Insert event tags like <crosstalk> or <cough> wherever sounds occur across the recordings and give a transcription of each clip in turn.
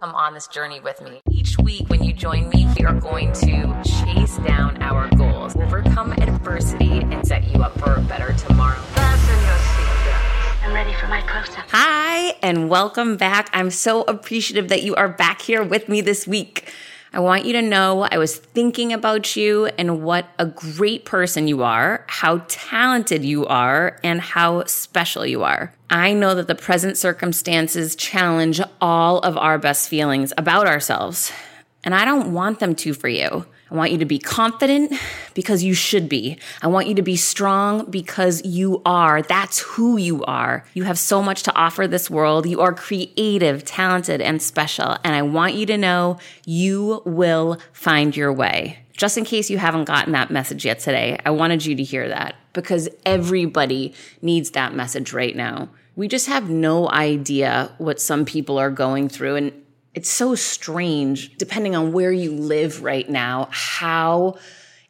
Come on this journey with me. Each week, when you join me, we are going to chase down our goals, overcome adversity, and set you up for a better tomorrow. Fasten your seatbelts. I'm ready for my close-up. Hi, and welcome back. I'm so appreciative that you are back here with me this week. I want you to know I was thinking about you and what a great person you are, how talented you are, and how special you are. I know that the present circumstances challenge all of our best feelings about ourselves, and I don't want them to for you. I want you to be confident because you should be. I want you to be strong because you are. That's who you are. You have so much to offer this world. You are creative, talented, and special. And I want you to know you will find your way. Just in case you haven't gotten that message yet today, I wanted you to hear that because everybody needs that message right now. We just have no idea what some people are going through. And it's so strange, depending on where you live right now, how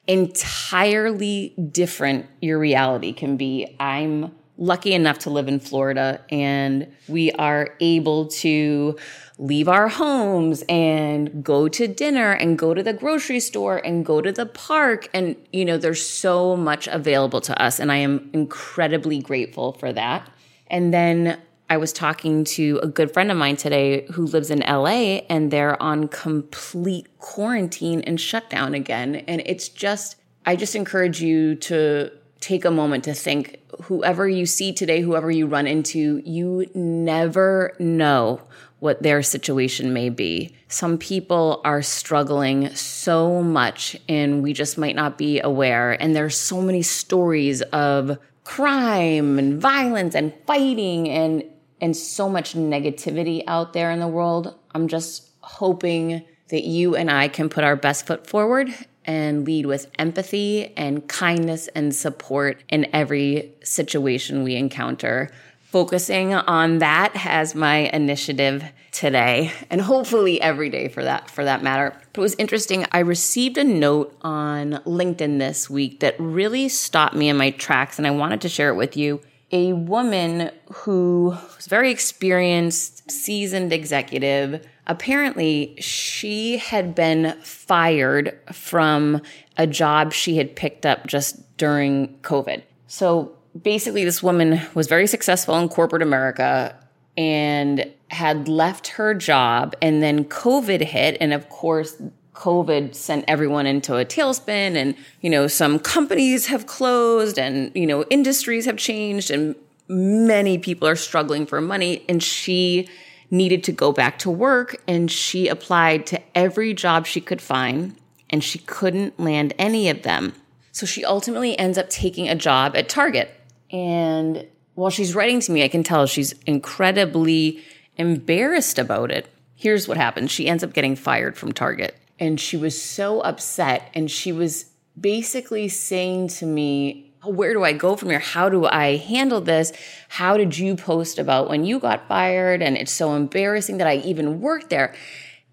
entirely different your reality can be. I'm lucky enough to live in Florida and we are able to leave our homes and go to dinner and go to the grocery store and go to the park. And, you know, there's so much available to us. And I am incredibly grateful for that. And then I was talking to a good friend of mine today who lives in LA and they're on complete quarantine and shutdown again. And it's just, I just encourage you to take a moment to think whoever you see today, whoever you run into, you never know what their situation may be. Some people are struggling so much and we just might not be aware. And there's so many stories of crime and violence and fighting and and so much negativity out there in the world. I'm just hoping that you and I can put our best foot forward and lead with empathy and kindness and support in every situation we encounter. Focusing on that as my initiative today and hopefully every day for that for that matter. But it was interesting. I received a note on LinkedIn this week that really stopped me in my tracks and I wanted to share it with you a woman who was very experienced, seasoned executive. Apparently, she had been fired from a job she had picked up just during COVID. So basically, this woman was very successful in corporate America and had left her job, and then COVID hit. And of course, COVID sent everyone into a tailspin and, you know, some companies have closed and, you know, industries have changed and many people are struggling for money. And she needed to go back to work and she applied to every job she could find and she couldn't land any of them. So she ultimately ends up taking a job at Target. And while she's writing to me, I can tell she's incredibly embarrassed about it. Here's what happens. She ends up getting fired from Target and she was so upset and she was basically saying to me where do I go from here? How do I handle this? How did you post about when you got fired? And it's so embarrassing that I even worked there.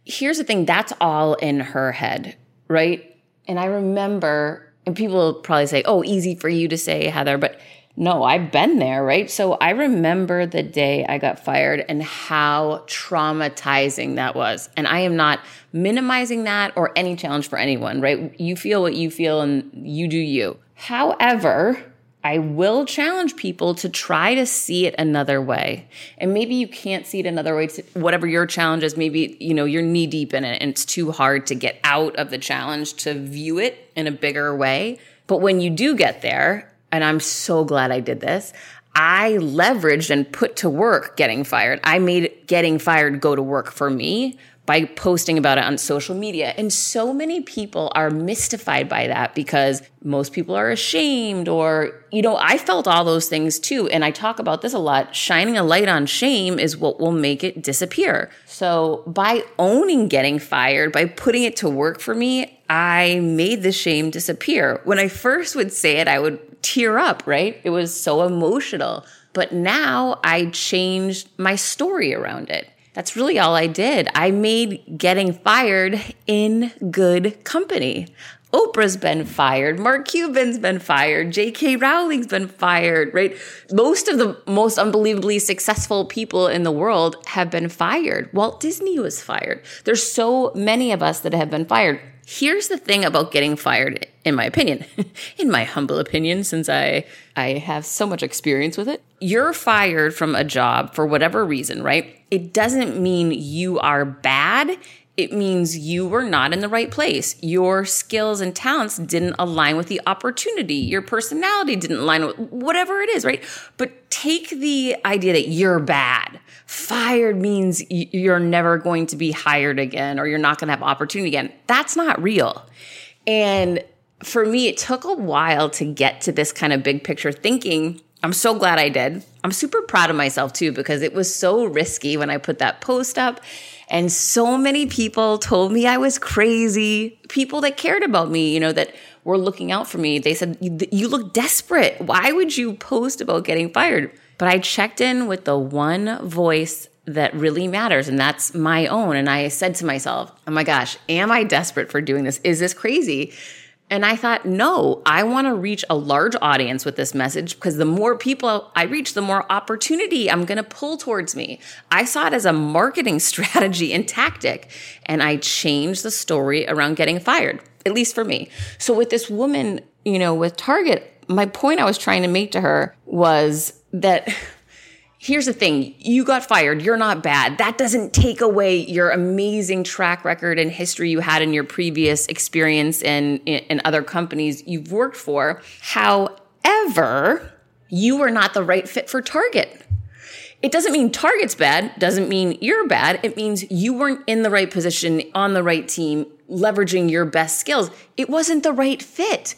Here's the thing that's all in her head, right? And I remember, and people will probably say, oh, easy for you to say, Heather, but no, I've been there, right? So I remember the day I got fired and how traumatizing that was. And I am not minimizing that or any challenge for anyone, right? You feel what you feel and you do you. However, I will challenge people to try to see it another way. And maybe you can't see it another way. To, whatever your challenge is, maybe, you know, you're knee deep in it and it's too hard to get out of the challenge to view it in a bigger way. But when you do get there, and I'm so glad I did this. I leveraged and put to work getting fired. I made getting fired go to work for me by posting about it on social media. And so many people are mystified by that because most people are ashamed or, you know, I felt all those things too. And I talk about this a lot. Shining a light on shame is what will make it disappear. So by owning getting fired, by putting it to work for me, I made the shame disappear. When I first would say it, I would tear up, right? It was so emotional. But now I changed my story around it. That's really all I did. I made getting fired in good company. Oprah's been fired. Mark Cuban's been fired. J.K. Rowling's been fired, right? Most of the most unbelievably successful people in the world have been fired. Walt Disney was fired. There's so many of us that have been fired. Here's the thing about getting fired, in my opinion, <laughs> in my humble opinion, since I, I have so much experience with it. You're fired from a job for whatever reason, right? It doesn't mean you are bad it means you were not in the right place. Your skills and talents didn't align with the opportunity. Your personality didn't align with whatever it is, right? But take the idea that you're bad. Fired means you're never going to be hired again or you're not going to have opportunity again. That's not real. And for me, it took a while to get to this kind of big picture thinking. I'm so glad I did. I'm super proud of myself too because it was so risky when I put that post up and so many people told me I was crazy. People that cared about me, you know, that were looking out for me. They said, You look desperate. Why would you post about getting fired? But I checked in with the one voice that really matters, and that's my own. And I said to myself, Oh my gosh, am I desperate for doing this? Is this crazy? And I thought, no, I want to reach a large audience with this message because the more people I reach, the more opportunity I'm going to pull towards me. I saw it as a marketing <laughs> strategy and tactic, and I changed the story around getting fired, at least for me. So with this woman, you know, with Target, my point I was trying to make to her was that <laughs> here's the thing you got fired you're not bad. That doesn't take away your amazing track record and history you had in your previous experience in, in, in other companies you've worked for. However you were not the right fit for target. It doesn't mean target's bad doesn't mean you're bad. It means you weren't in the right position on the right team leveraging your best skills. It wasn't the right fit.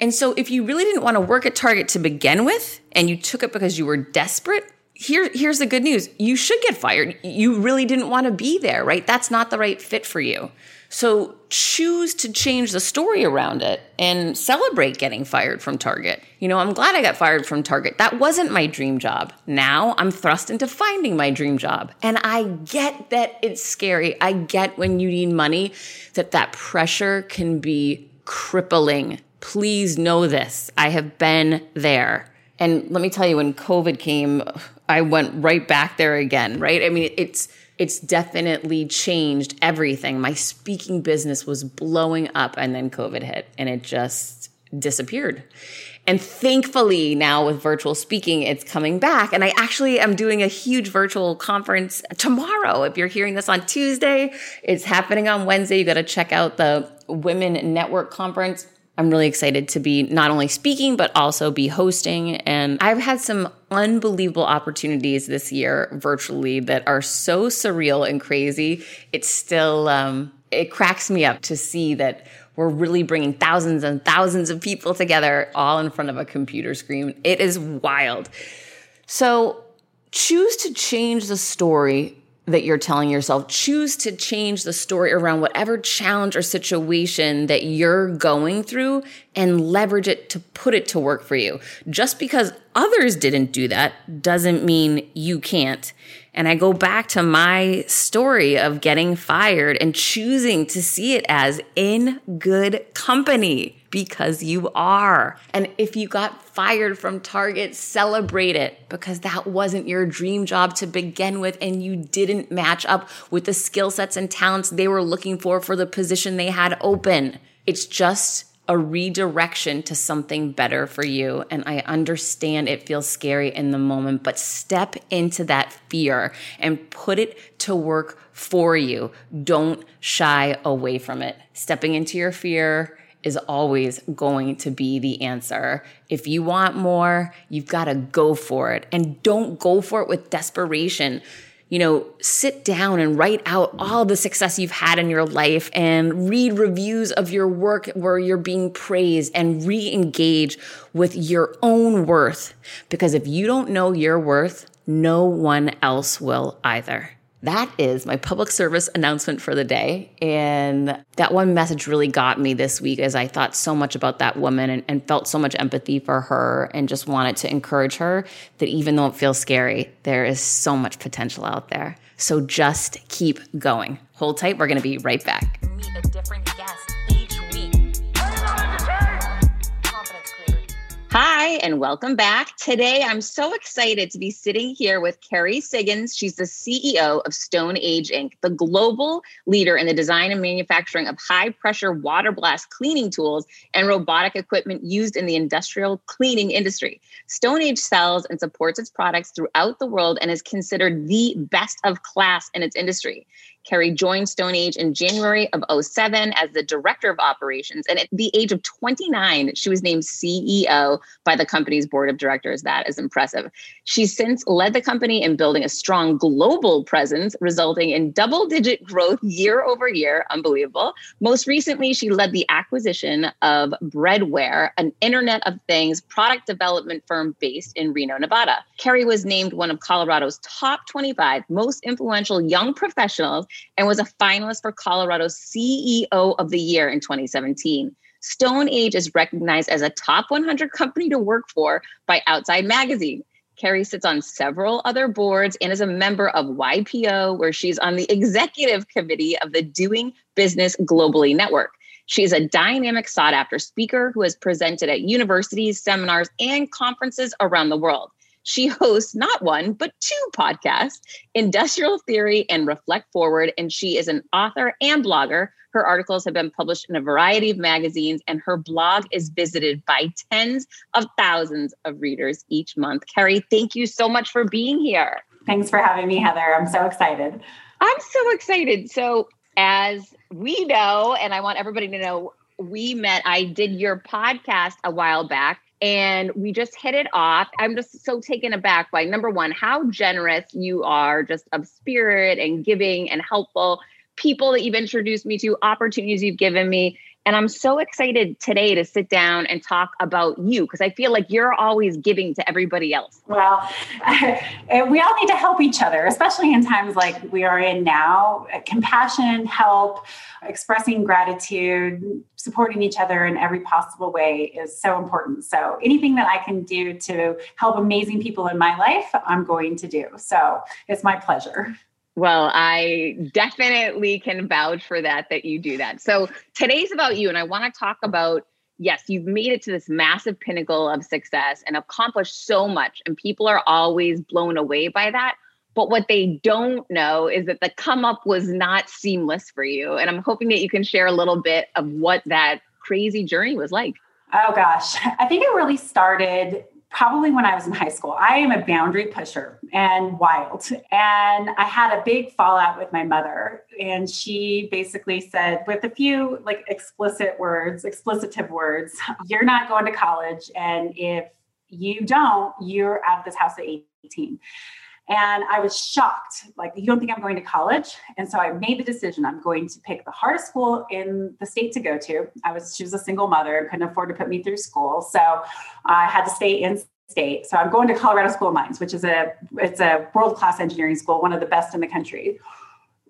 And so if you really didn't want to work at target to begin with and you took it because you were desperate here, here's the good news. You should get fired. You really didn't want to be there, right? That's not the right fit for you. So choose to change the story around it and celebrate getting fired from Target. You know, I'm glad I got fired from Target. That wasn't my dream job. Now I'm thrust into finding my dream job. And I get that it's scary. I get when you need money that that pressure can be crippling. Please know this. I have been there. And let me tell you, when COVID came, I went right back there again, right? I mean, it's it's definitely changed everything. My speaking business was blowing up and then COVID hit and it just disappeared. And thankfully now with virtual speaking, it's coming back. And I actually am doing a huge virtual conference tomorrow. If you're hearing this on Tuesday, it's happening on Wednesday. You got to check out the Women Network Conference. I'm really excited to be not only speaking, but also be hosting. And I've had some unbelievable opportunities this year virtually that are so surreal and crazy. It's still, um, it cracks me up to see that we're really bringing thousands and thousands of people together all in front of a computer screen. It is wild. So choose to change the story that you're telling yourself. Choose to change the story around whatever challenge or situation that you're going through and leverage it to put it to work for you. Just because others didn't do that doesn't mean you can't. And I go back to my story of getting fired and choosing to see it as in good company because you are. And if you got fired from Target, celebrate it because that wasn't your dream job to begin with and you didn't match up with the skill sets and talents they were looking for for the position they had open. It's just a redirection to something better for you. And I understand it feels scary in the moment, but step into that fear and put it to work for you. Don't shy away from it. Stepping into your fear is always going to be the answer. If you want more, you've got to go for it and don't go for it with desperation you know, sit down and write out all the success you've had in your life and read reviews of your work where you're being praised and re engage with your own worth. Because if you don't know your worth, no one else will either that is my public service announcement for the day. And that one message really got me this week as I thought so much about that woman and, and, felt so much empathy for her and just wanted to encourage her that even though it feels scary, there is so much potential out there. So just keep going. Hold tight. We're going to be right back. Meet a different guest and welcome back. Today, I'm so excited to be sitting here with Kerry Siggins. She's the CEO of StoneAge Inc., the global leader in the design and manufacturing of high pressure water blast cleaning tools and robotic equipment used in the industrial cleaning industry. StoneAge sells and supports its products throughout the world and is considered the best of class in its industry. Kerry joined StoneAge in January of 07 as the director of operations. And at the age of 29, she was named CEO by the company's board of directors. That is impressive. She's since led the company in building a strong global presence, resulting in double digit growth year over year. Unbelievable. Most recently, she led the acquisition of Breadware, an Internet of Things product development firm based in Reno, Nevada. Kerry was named one of Colorado's top 25 most influential young professionals and was a finalist for Colorado's CEO of the Year in 2017. StoneAge is recognized as a top 100 company to work for by Outside Magazine. Kerry sits on several other boards and is a member of YPO, where she's on the executive committee of the Doing Business Globally Network. She's a dynamic, sought after speaker who has presented at universities, seminars, and conferences around the world. She hosts not one, but two podcasts, Industrial Theory and Reflect Forward. And she is an author and blogger. Her articles have been published in a variety of magazines, and her blog is visited by tens of thousands of readers each month. Kerry, thank you so much for being here. Thanks for having me, Heather. I'm so excited. I'm so excited. So, as we know, and I want everybody to know, we met, I did your podcast a while back and we just hit it off. I'm just so taken aback by number one, how generous you are, just of spirit and giving and helpful people that you've introduced me to, opportunities you've given me. And I'm so excited today to sit down and talk about you because I feel like you're always giving to everybody else. Well, <laughs> we all need to help each other, especially in times like we are in now. Compassion, help, expressing gratitude, supporting each other in every possible way is so important. So, anything that I can do to help amazing people in my life, I'm going to do. So, it's my pleasure. Well, I definitely can vouch for that, that you do that. So today's about you. And I want to talk about yes, you've made it to this massive pinnacle of success and accomplished so much. And people are always blown away by that. But what they don't know is that the come up was not seamless for you. And I'm hoping that you can share a little bit of what that crazy journey was like. Oh gosh, <laughs> I think it really started probably when I was in high school. I am a boundary pusher and wild. And I had a big fallout with my mother. And she basically said, with a few like explicit words, explicitive words, you're not going to college. And if you don't, you're out of this house at 18. And I was shocked. Like, you don't think I'm going to college? And so I made the decision I'm going to pick the hardest school in the state to go to. I was, she was a single mother, couldn't afford to put me through school. So I had to stay in state. So I'm going to Colorado School of Mines, which is a, it's a world-class engineering school, one of the best in the country.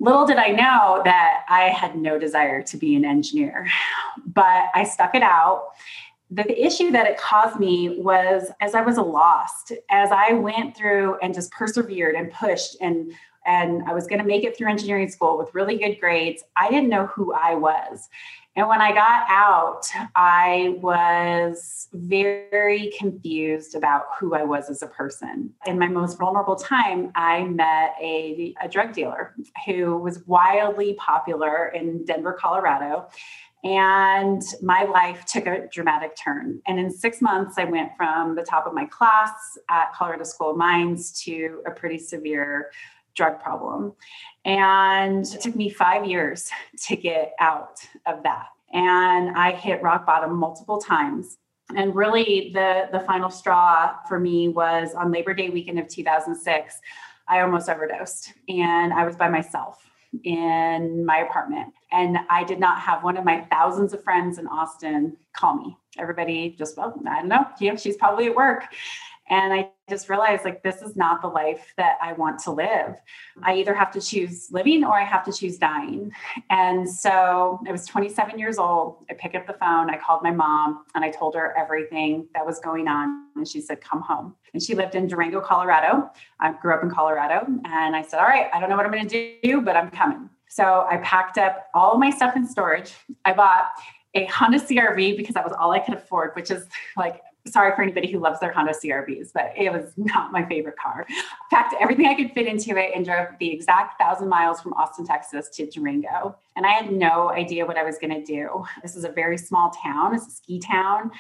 Little did I know that I had no desire to be an engineer, but I stuck it out the issue that it caused me was as I was lost, as I went through and just persevered and pushed and and I was going to make it through engineering school with really good grades. I didn't know who I was. And when I got out, I was very confused about who I was as a person. In my most vulnerable time, I met a, a drug dealer who was wildly popular in Denver, Colorado. And my life took a dramatic turn. And in six months, I went from the top of my class at Colorado School of Mines to a pretty severe drug problem. And it took me five years <laughs> to get out of that. And I hit rock bottom multiple times. And really, the, the final straw for me was on Labor Day weekend of 2006. I almost overdosed and I was by myself in my apartment. And I did not have one of my thousands of friends in Austin call me. Everybody just, well, I don't know. Yeah, she's probably at work. And I just realized like this is not the life that I want to live. I either have to choose living or I have to choose dying. And so I was 27 years old. I picked up the phone, I called my mom, and I told her everything that was going on. And she said, Come home. And she lived in Durango, Colorado. I grew up in Colorado. And I said, All right, I don't know what I'm going to do, but I'm coming. So I packed up all my stuff in storage. I bought a Honda CRV because that was all I could afford, which is like Sorry for anybody who loves their Honda CRVs, but it was not my favorite car. Packed everything I could fit into it and drove the exact thousand miles from Austin, Texas to Durango. And I had no idea what I was going to do. This is a very small town, it's a ski town.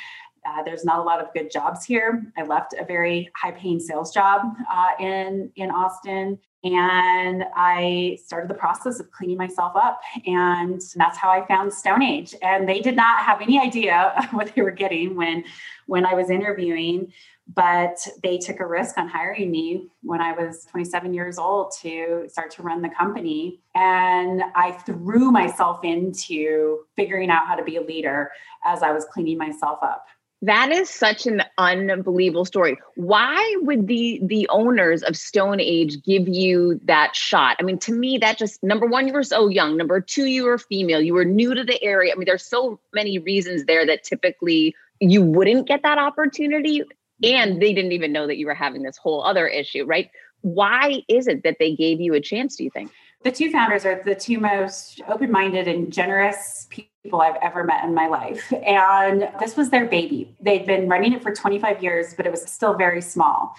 Uh, there's not a lot of good jobs here. I left a very high paying sales job uh, in, in Austin and I started the process of cleaning myself up. And that's how I found StoneAge. And they did not have any idea <laughs> what they were getting when, when I was interviewing, but they took a risk on hiring me when I was 27 years old to start to run the company. And I threw myself into figuring out how to be a leader as I was cleaning myself up. That is such an unbelievable story. Why would the the owners of StoneAge give you that shot? I mean, to me, that just number one, you were so young. Number two, you were female. You were new to the area. I mean, there's so many reasons there that typically you wouldn't get that opportunity. And they didn't even know that you were having this whole other issue, right? Why is it that they gave you a chance, do you think? The two founders are the two most open minded and generous people I've ever met in my life. And this was their baby. They'd been running it for 25 years, but it was still very small.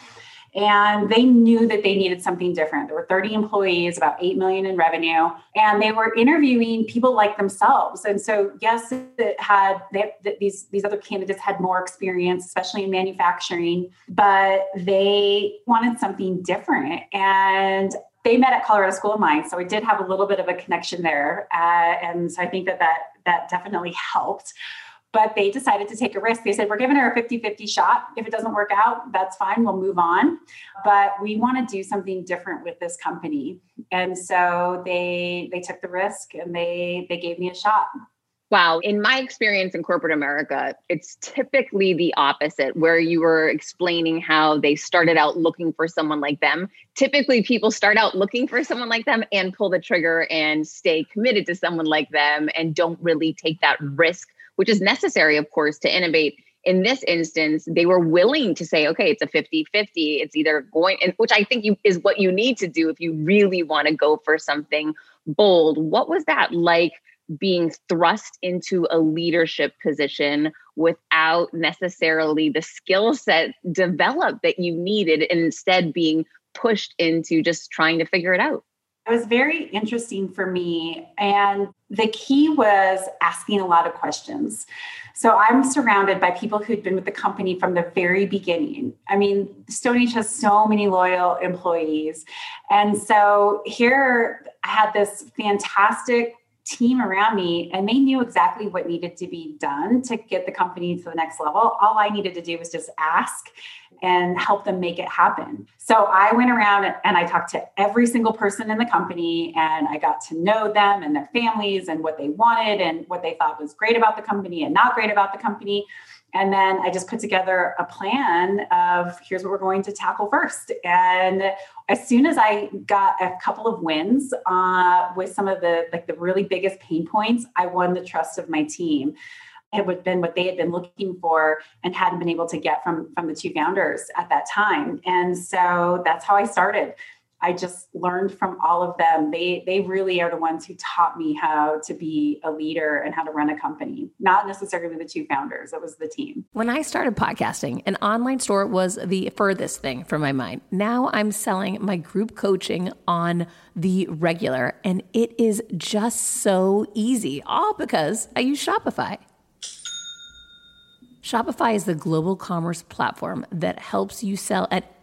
And they knew that they needed something different. There were 30 employees, about 8 million in revenue, and they were interviewing people like themselves. And so, yes, it had they, these these other candidates had more experience, especially in manufacturing, but they wanted something different. And they met at Colorado School of Mines, so we did have a little bit of a connection there, uh, and so I think that that that definitely helped. But they decided to take a risk. They said, We're giving her a 50 50 shot. If it doesn't work out, that's fine. We'll move on. But we want to do something different with this company. And so they they took the risk and they they gave me a shot. Wow. In my experience in corporate America, it's typically the opposite, where you were explaining how they started out looking for someone like them. Typically, people start out looking for someone like them and pull the trigger and stay committed to someone like them and don't really take that risk, which is necessary, of course, to innovate. In this instance, they were willing to say, okay, it's a 50 50. It's either going, and which I think you, is what you need to do if you really want to go for something bold. What was that like? Being thrust into a leadership position without necessarily the skill set developed that you needed and instead being pushed into just trying to figure it out it was very interesting for me. And the key was asking a lot of questions. So I'm surrounded by people who'd been with the company from the very beginning. I mean, StoneAge has so many loyal employees. And so here I had this fantastic team around me and they knew exactly what needed to be done to get the company to the next level. All I needed to do was just ask and help them make it happen. So I went around and I talked to every single person in the company and I got to know them and their families and what they wanted and what they thought was great about the company and not great about the company. And then I just put together a plan of here's what we're going to tackle first. And as soon as I got a couple of wins uh, with some of the like the really biggest pain points, I won the trust of my team. It would have been what they had been looking for and hadn't been able to get from from the two founders at that time. And so that's how I started. I just learned from all of them. They they really are the ones who taught me how to be a leader and how to run a company. Not necessarily the two founders, it was the team. When I started podcasting, an online store was the furthest thing from my mind. Now I'm selling my group coaching on the regular and it is just so easy, all because I use Shopify. Shopify is the global commerce platform that helps you sell at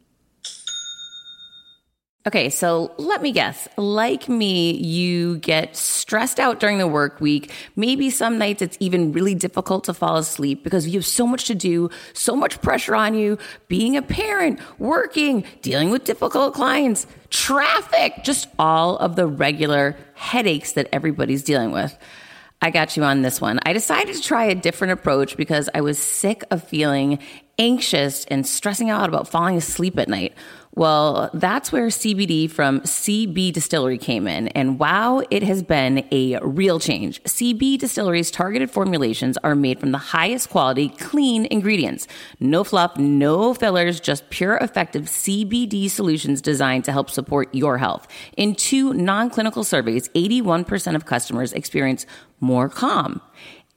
Okay, so let me guess. Like me, you get stressed out during the work week. Maybe some nights it's even really difficult to fall asleep because you have so much to do, so much pressure on you, being a parent, working, dealing with difficult clients, traffic, just all of the regular headaches that everybody's dealing with. I got you on this one. I decided to try a different approach because I was sick of feeling anxious and stressing out about falling asleep at night. Well, that's where CBD from CB Distillery came in. And wow, it has been a real change. CB Distillery's targeted formulations are made from the highest quality, clean ingredients. No fluff, no fillers, just pure, effective CBD solutions designed to help support your health. In two non clinical surveys, 81% of customers experience more calm.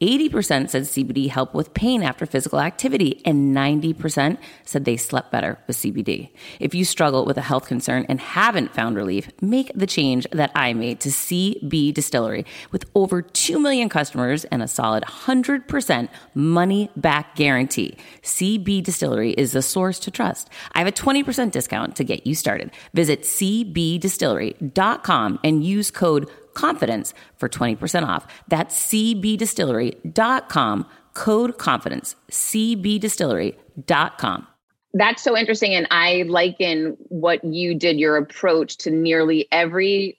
80% said CBD helped with pain after physical activity, and 90% said they slept better with CBD. If you struggle with a health concern and haven't found relief, make the change that I made to CB Distillery. With over 2 million customers and a solid 100% money back guarantee, CB Distillery is the source to trust. I have a 20% discount to get you started. Visit cbdistillery.com and use code confidence for 20% off. That's cbdistillery.com, code confidence, cbdistillery.com. That's so interesting. And I liken what you did, your approach to nearly every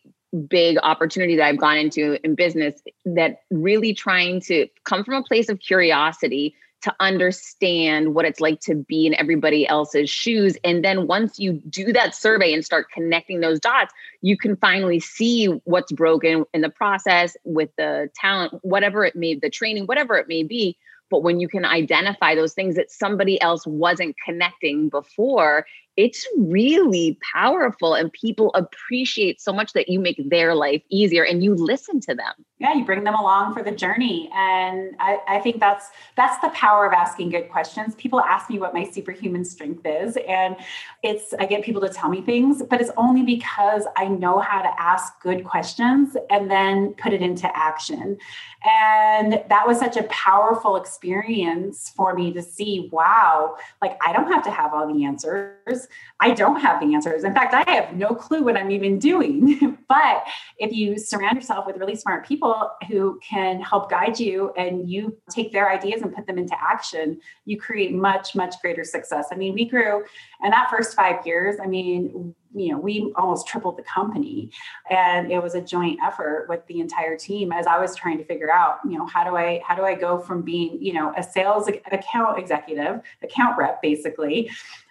big opportunity that I've gone into in business that really trying to come from a place of curiosity to understand what it's like to be in everybody else's shoes. And then once you do that survey and start connecting those dots, you can finally see what's broken in the process with the talent, whatever it may, the training, whatever it may be. But when you can identify those things that somebody else wasn't connecting before, it's really powerful and people appreciate so much that you make their life easier and you listen to them yeah you bring them along for the journey and I, I, think that's that's the power of asking good questions people ask me what my superhuman strength is and it's i get people to tell me things but it's only because i know how to ask good questions and then put it into action and that was such a powerful experience for me to see wow like i don't have to have all the answers I don't have the answers. In fact, I have no clue what I'm even doing. <laughs> but if you surround yourself with really smart people who can help guide you and you take their ideas and put them into action, you create much, much greater success. I mean, we grew in that first five years, I mean, you know, we almost tripled the company. And it was a joint effort with the entire team as I was trying to figure out, you know, how do I how do I go from being, you know, a sales account executive, account rep basically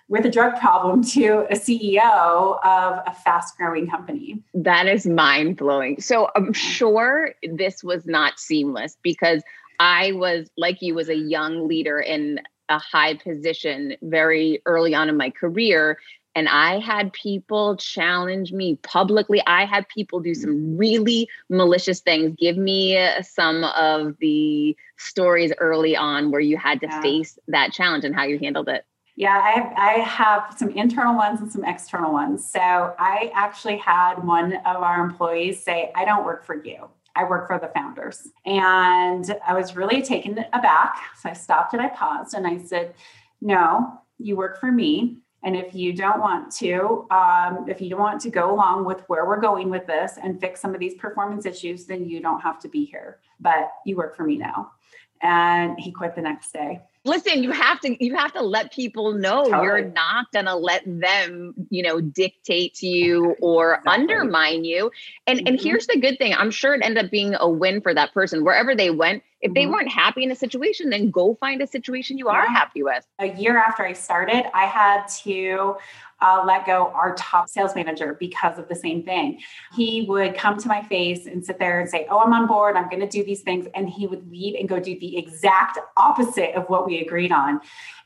with a drug problem <laughs> to a CEO of a fast growing company. That is mind blowing. So I'm sure this was not seamless because I was, like you, was a young leader in a high position very early on in my career. And I had people challenge me publicly. I had people do some really malicious things. Give me some of the stories early on where you had to yeah. face that challenge and how you handled it. Yeah, I have, I have some internal ones and some external ones. So I actually had one of our employees say, I don't work for you. I work for the founders. And I was really taken aback. So I stopped and I paused and I said, No, you work for me. And if you don't want to, um, if you don't want to go along with where we're going with this and fix some of these performance issues, then you don't have to be here. But you work for me now. And he quit the next day listen you have to you have to let people know totally. you're not going to let them you know dictate to you or exactly. undermine you and mm-hmm. and here's the good thing i'm sure it ended up being a win for that person wherever they went if mm-hmm. they weren't happy in a situation then go find a situation you are happy with a year after i started i had to uh, let go our top sales manager because of the same thing. He would come to my face and sit there and say, Oh, I'm on board. I'm going to do these things. And he would leave and go do the exact opposite of what we agreed on.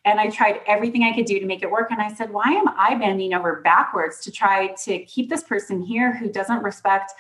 And I tried everything I could do to make it work. And I said, Why am I bending over backwards to try to keep this person here who doesn't respect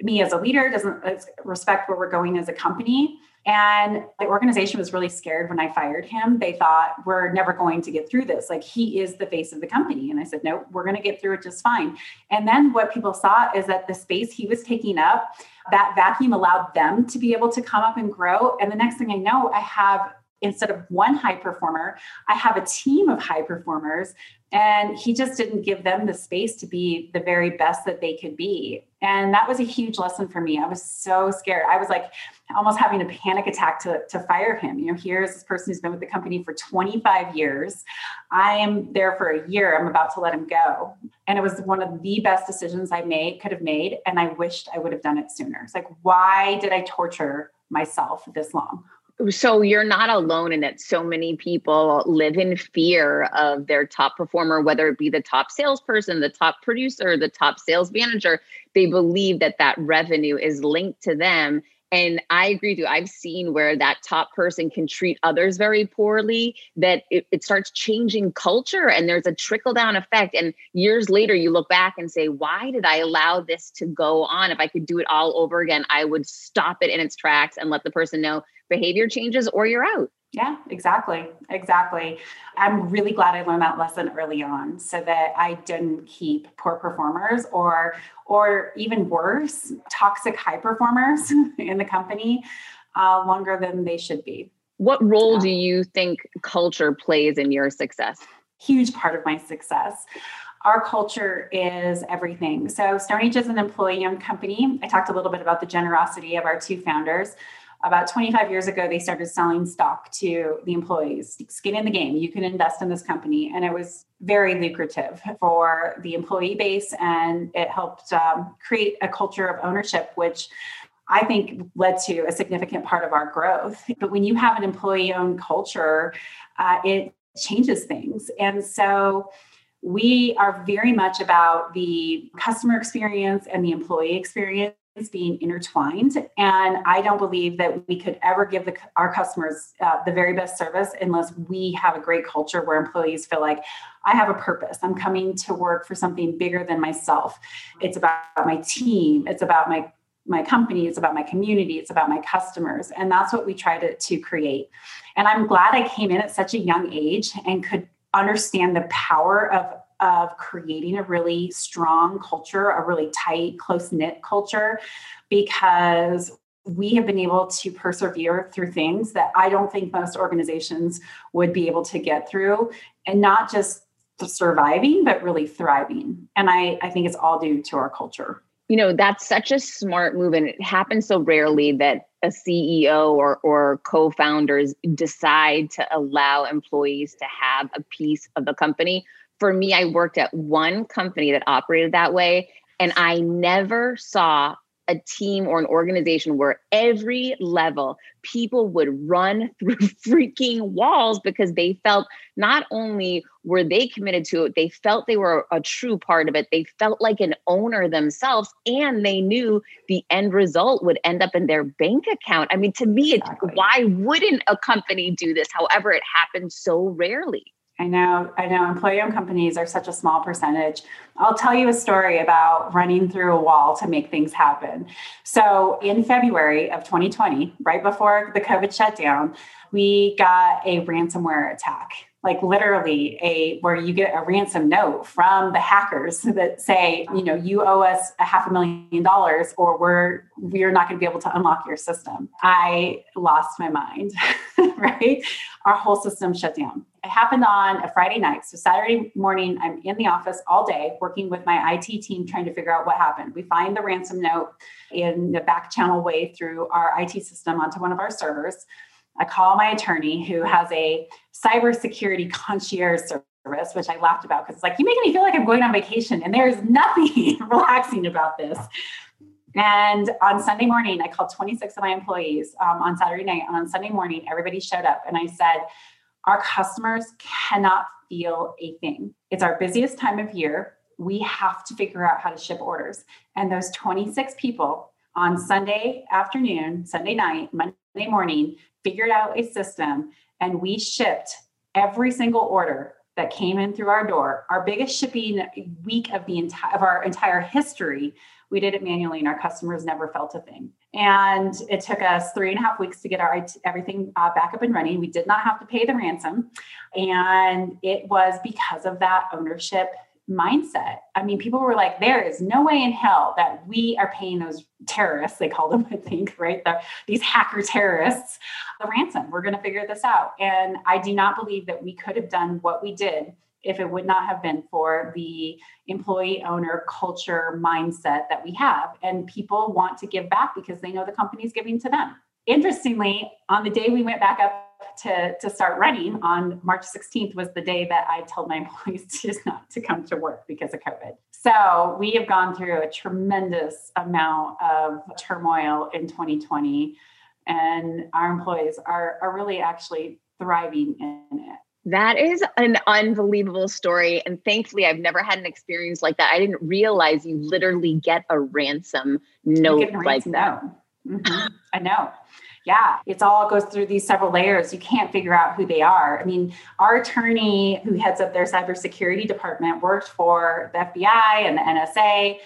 me as a leader, doesn't uh, respect where we're going as a company? And the organization was really scared when I fired him. They thought, we're never going to get through this. Like, he is the face of the company. And I said, no, we're going to get through it just fine. And then what people saw is that the space he was taking up, that vacuum allowed them to be able to come up and grow. And the next thing I know, I have instead of one high performer, I have a team of high performers. And he just didn't give them the space to be the very best that they could be. And that was a huge lesson for me. I was so scared. I was like almost having a panic attack to, to fire him. You know, here's this person who's been with the company for 25 years. I am there for a year. I'm about to let him go. And it was one of the best decisions I made, could have made. And I wished I would have done it sooner. It's like, why did I torture myself this long? So you're not alone in it so many people live in fear of their top performer whether it be the top salesperson the top producer the top sales manager they believe that that revenue is linked to them and I agree with you. I've seen where that top person can treat others very poorly, that it, it, starts changing culture and there's a trickle down effect. And years later, you look back and say, why did I allow this to go on? If I could do it all over again, I would stop it in its tracks and let the person know behavior changes or you're out. Yeah, exactly. Exactly. I'm really glad I learned that lesson early on so that I didn't keep poor performers or or even worse, toxic high performers <laughs> in the company uh, longer than they should be. What role yeah. do you think culture plays in your success? Huge part of my success our culture is everything. So, StoneAge is an employee owned company. I talked a little bit about the generosity of our two founders about 25 years ago, they started selling stock to the employees. Skin in the game. You can invest in this company. And it was very lucrative for the employee base. And it helped um, create a culture of ownership, which I think led to a significant part of our growth. But when you have an employee owned culture, uh, it changes things. And so, we are very much about the customer experience and the employee experience being intertwined. And I don't believe that we could ever give the, our customers uh, the very best service unless we have a great culture where employees feel like I have a purpose. I'm coming to work for something bigger than myself. It's about my team. It's about my my company it's about my community it's about my customers and that's what we try to, to create and i'm glad i came in at such a young age and could understand the power of of creating a really strong culture, a really tight, close knit culture, because we have been able to persevere through things that I don't think most organizations would be able to get through, and not just surviving, but really thriving. And I, I think it's all due to our culture. You know, that's such a smart move, and it happens so rarely that a CEO or, or co founders decide to allow employees to have a piece of the company for me, I worked at one company that operated that way, and I never saw a team or an organization where every level people would run <laughs> through freaking walls because they felt not only were they committed to it, they felt they were a true part of it. They felt like an owner themselves and they knew the end result would end up in their bank account. I mean, to me, exactly. why wouldn't a company do this? However, it happens so rarely. I know, I know employee owned companies are such a small percentage. I'll tell you a story about running through a wall to make things happen. So, in February of 2020, right before the COVID shutdown, we got a ransomware attack. Like literally a where you get a ransom note from the hackers <laughs> that say you know you owe us a half a million dollars or we're we're not going to be able to unlock your system. I lost my mind <laughs> right? Our whole system shut down. It happened on a friday night. So saturday morning i'm in the office all day working with my it team trying to figure out what happened. We find the ransom note in the back channel way through our it system onto one of our servers I call my attorney who has a cybersecurity concierge service, which I laughed about because it's like, you make me feel like I'm going on vacation and there's nothing <laughs> relaxing about this. And on Sunday morning, I called 26 of my employees um, on Saturday night. And on Sunday morning, everybody showed up. And I said, Our customers cannot feel a thing. It's our busiest time of year. We have to figure out how to ship orders. And those 26 people on Sunday afternoon, Sunday night, Monday morning, figured out a system and we shipped every single order that came in through our door. Our biggest shipping week of the entire of our entire history, we did it manually, and our customers never felt a thing. And it took us three and a half weeks to get our everything uh, back up and running. We did not have to pay the ransom, and it was because of that ownership mindset. I mean, people were like, there is no way in hell that we are paying those terrorists, they call them, I think, right? The, these hacker terrorists, the ransom. We're going to figure this out. And I do not believe that we could have done what we did if it would not have been for the employee owner culture mindset that we have. And people want to give back because they know the company is giving to them. Interestingly, on the day we went back up to, to start running on March 16th was the day that I told my <laughs> employees just not to come to work because of COVID. So we have gone through a tremendous amount of turmoil in 2020, and our employees are, are really actually thriving in it. That is an unbelievable story. And thankfully, I've never had an experience like that. I didn't realize you literally get a ransom note like that. Mm-hmm. I know yeah, it's all goes through these several layers. You can't figure out who they are. I mean, our attorney who heads up their cybersecurity department worked for the FBI and the NSA.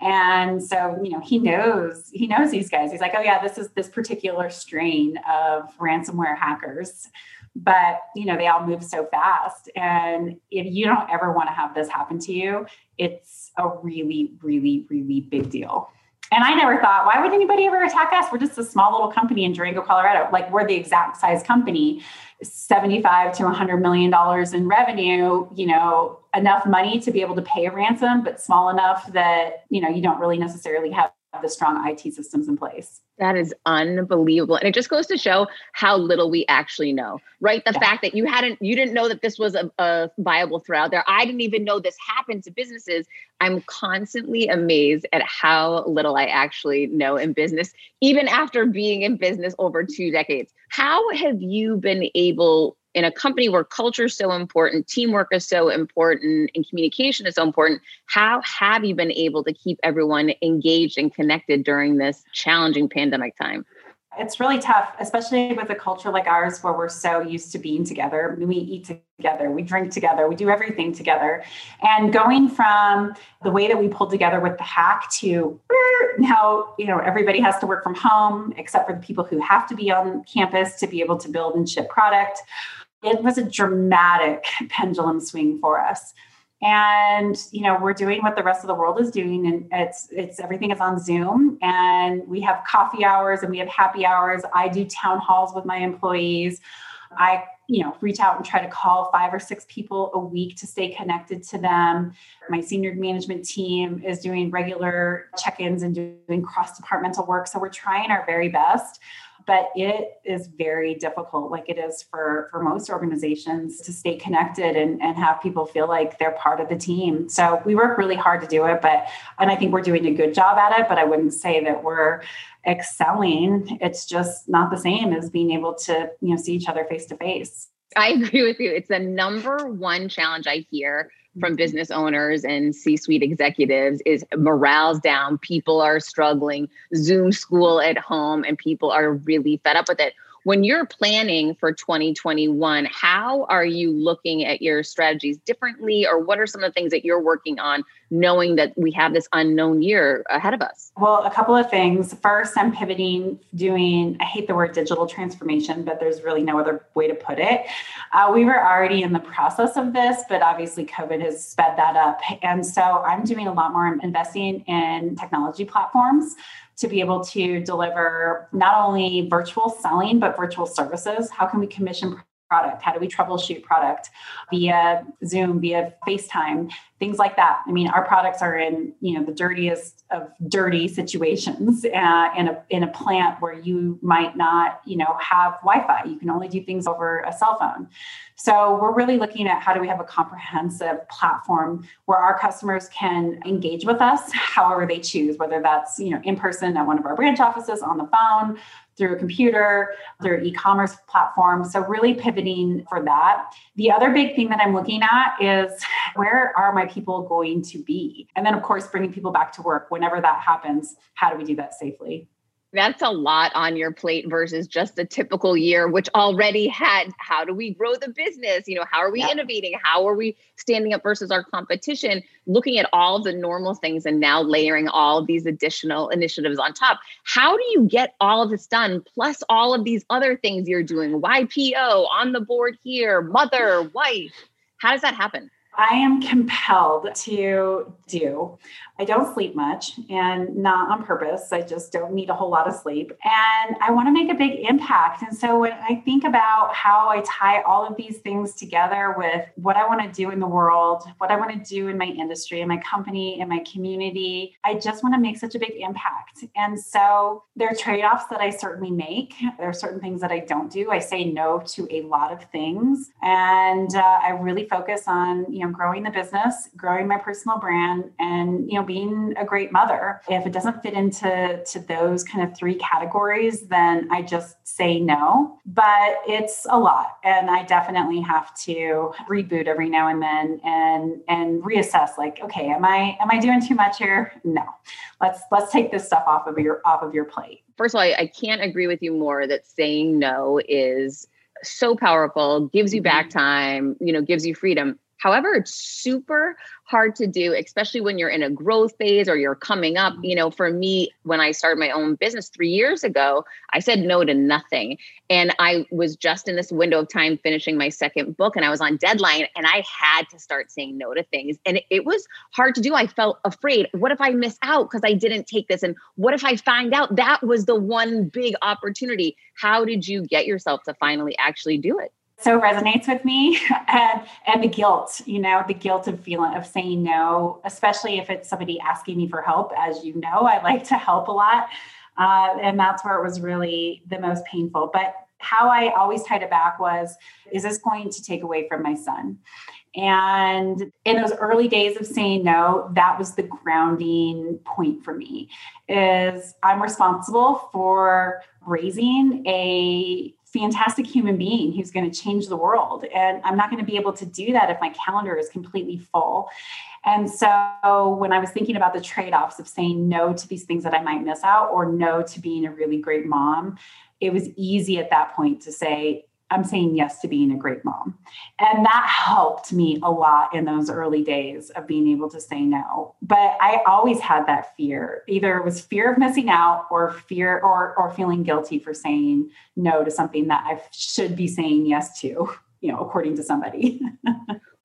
And so, you know, he knows, he knows these guys. He's like, oh yeah, this is this particular strain of ransomware hackers. But you know, they all move so fast. And if you don't ever want to have this happen to you, it's a really, really, really big deal. And I never thought, why would anybody ever attack us? We're just a small little company in Durango, Colorado. Like we're the exact size company, 75 to 100 million dollars in revenue, you know, enough money to be able to pay a ransom, but small enough that, you know, you don't really necessarily have the strong IT systems in place. That is unbelievable. And it just goes to show how little we actually know, right? The yeah. fact that you hadn't, you didn't know that this was a, a, viable threat out there. I didn't even know this happened to businesses. I'm constantly amazed at how little I actually know in business, even after being in business over two decades. How have you been able in a company where culture is so important, teamwork is so important, and communication is so important, how have you been able to keep everyone engaged and connected during this challenging pandemic time? It's really tough, especially with a culture like ours where we're so used to being together. We eat together, we drink together, we do everything together. And going from the way that we pulled together with the hack to now, you know, everybody has to work from home except for the people who have to be on campus to be able to build and ship product it was a dramatic pendulum swing for us. And you know we're doing what the rest of the world is doing and it's it's everything is on zoom and we have coffee hours and we have happy hours. I do town halls with my employees. I you know reach out and try to call five or six people a week to stay connected to them. My senior management team is doing regular check-ins and doing cross departmental work so we're trying our very best but it is very difficult like it is for for most organizations to stay connected and, and have people feel like they're part of the team. So we work really hard to do it but and i think we're doing a good job at it but i wouldn't say that we're excelling. It's just not the same as being able to you know see each other face to face. I agree with you. It's the number one challenge i hear from mm-hmm. business owners and C-suite executives is morale's down, people are struggling, Zoom school at home, and people are really fed up with it. When you're planning for 2021, how are you looking at your strategies differently, or what are some of the things that you're working on, knowing that we have this unknown year ahead of us? Well, a couple of things. First, I'm pivoting, doing, I hate the word digital transformation, but there's really no other way to put it. Uh, we were already in the process of this, but obviously COVID has sped that up. And so I'm doing a lot more investing in technology platforms to be able to deliver not only virtual selling, but virtual services. How can we commission product? How do we troubleshoot product via Zoom, via FaceTime, things like that? I mean, our products are in you know the dirtiest of dirty situations <laughs> uh, in a in a plant where you might not you know have Wi-Fi. You can only do things over a cell phone. So we're really looking at how do we have a comprehensive platform where our customers can engage with us <laughs> however they choose, whether that's you know in person at one of our branch offices, on the phone, through a computer, through uh-huh. e-commerce platform. So really pivoting for that. The other big thing that I'm looking at is <laughs> where are my people going to be? And then of course bringing people back to work whenever that happens. How do we do that safely? That's a lot on your plate versus just a typical year which already had how do we grow the business? You know how are we yeah. innovating? How are we standing up versus our competition? Looking at all the normal things and now layering all these additional initiatives on top. How do you get all of this done plus all of these other things you're doing? YPO on the board here mother wife. How does that happen I am compelled to do. I don't sleep much and not on purpose. I just don't need a whole lot of sleep. And I want to make a big impact. And so when I think about how I tie all of these things together with what I want to do in the world, what I want to do in my industry, in my company, in my community, I just want to make such a big impact. And so there are trade offs that I certainly make. There are certain things that I don't do. I say no to a lot of things. And uh, I really focus on, you know, growing the business, growing my personal brand, and you know, being a great mother. If it doesn't fit into to those kind of three categories, then I just say no. But it's a lot, and I definitely have to reboot every now and then and and reassess. Like, okay, am I am I doing too much here? No. Let's let's take this stuff off of your off of your plate. First of all, I, I can't agree with you more that saying no is so powerful, gives you back mm-hmm. time, you know, gives you freedom. However, it's super hard to do, especially when you're in a growth phase or you're coming up. Mm-hmm. You know, for me, when I started my own business three years ago, I said no to nothing. And I was just in this window of time finishing my second book and I was on deadline and I had to start saying no to things. And it was hard to do. I felt afraid. What if I miss out because I didn't take this? And what if I find out that was the one big opportunity? How did you get yourself to finally actually do it? So resonates with me. <laughs> And and the guilt you know the guilt of feeling of saying no especially if it's somebody asking me for help as you know i like to help a lot. Uh, and that's where it was really the most painful. But how i always tied it back was is this going to take away from my son? And in those early days of saying no, that was the grounding point for me is I'm responsible for raising a fantastic human being who's going to change the world. And I'm not going to be able to do that if my calendar is completely full. And so when I was thinking about the trade offs of saying no to these things that I might miss out or no to being a really great mom, it was easy at that point to say, I'm saying yes to being a great mom. And that helped me a lot in those early days of being able to say no. But I always had that fear. Either it was fear of missing out or fear or or feeling guilty for saying no to something that I should be saying yes to, you know, according to somebody. <laughs>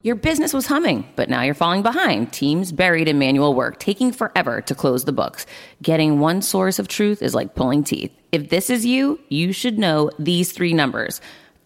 Your business was humming, but now you're falling behind. Teams buried in manual work, taking forever to close the books. Getting one source of truth is like pulling teeth. If this is you, you should know these three numbers.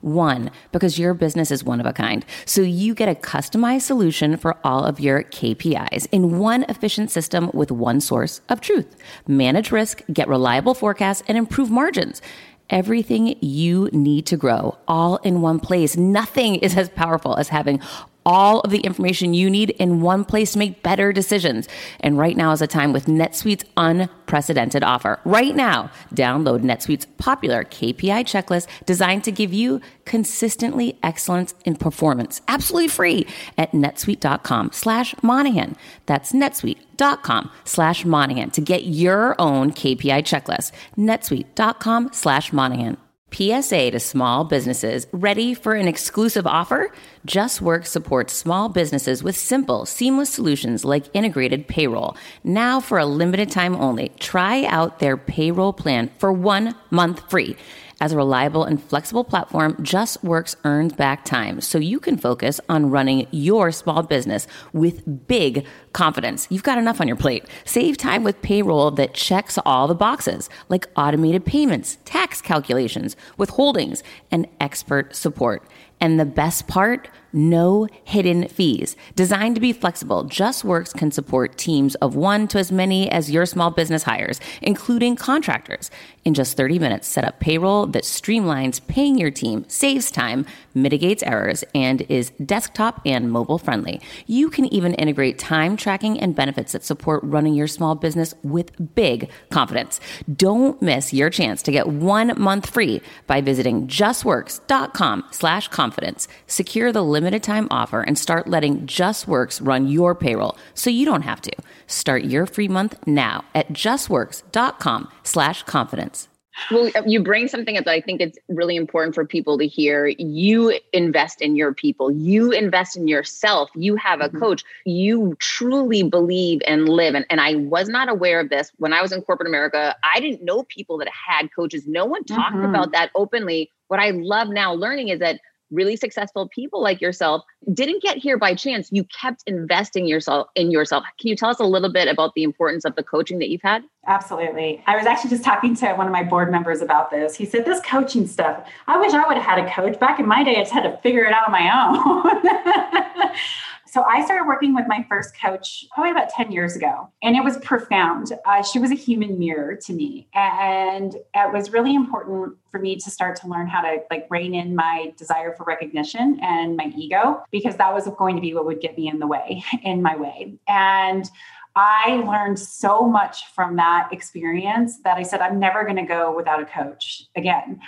One, because your business is one of a kind. So you get a customized solution for all of your KPIs in one efficient system with one source of truth. Manage risk, get reliable forecasts, and improve margins everything you need to grow all in one place. Nothing is as powerful as having all of the information you need in one place to make better decisions. And right now is a time with NetSuite's unprecedented offer. Right now, download NetSuite's popular KPI checklist designed to give you consistently excellence in performance, absolutely free at netsuite.com slash Monahan. That's netsuite.com slash Monahan to get your own KPI checklist. netsuite.com slash Monahan. PSA to small businesses ready for an exclusive offer? JustWorks supports small businesses with simple, seamless solutions like integrated payroll. Now, for a limited time only, try out their payroll plan for one month free. As a reliable and flexible platform, JustWorks earns back time so you can focus on running your small business with big confidence. You've got enough on your plate. Save time with payroll that checks all the boxes, like automated payments, tax calculations, withholdings, and expert support. And the best part, no hidden fees. Designed to be flexible, JustWorks can support teams of one to as many as your small business hires, including contractors. In just 30 minutes, set up payroll that streamlines paying your team, saves time, mitigates errors, and is desktop and mobile friendly. You can even integrate time tracking and benefits that support running your small business with big confidence. Don't miss your chance to get one month free by visiting justworks.com slash confidence. Secure the limited time offer and start letting JustWorks run your payroll so you don't have to. Start your free month now at justworks.com slash confidence. Well, you bring something up that I think it's really important for people to hear. You invest in your people, you invest in yourself, you have a mm-hmm. coach, you truly believe and live. And, and I was not aware of this when I was in corporate America. I didn't know people that had coaches. No one talked mm-hmm. about that openly. What I love now learning is that really successful people like yourself didn't get here by chance. You kept investing yourself in yourself. Can you tell us a little bit about the importance of the coaching that you've had? Absolutely. I was actually just talking to one of my board members about this. He said, This coaching stuff, I wish I would have had a coach. Back in my day, I just had to figure it out on my own. <laughs> So I started working with my first coach probably about 10 years ago, and it was profound. Uh, she was a human mirror to me. And it was really important for me to start to learn how to like rein in my desire for recognition and my ego, because that was going to be what would get me in the way, <laughs> in my way. And I learned so much from that experience that I said, I'm never going to go without a coach again.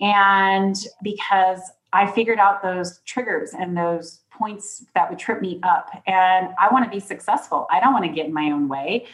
And because I figured out those triggers and those points that would trip me up. And I want to be successful. I don't want to get in my own way.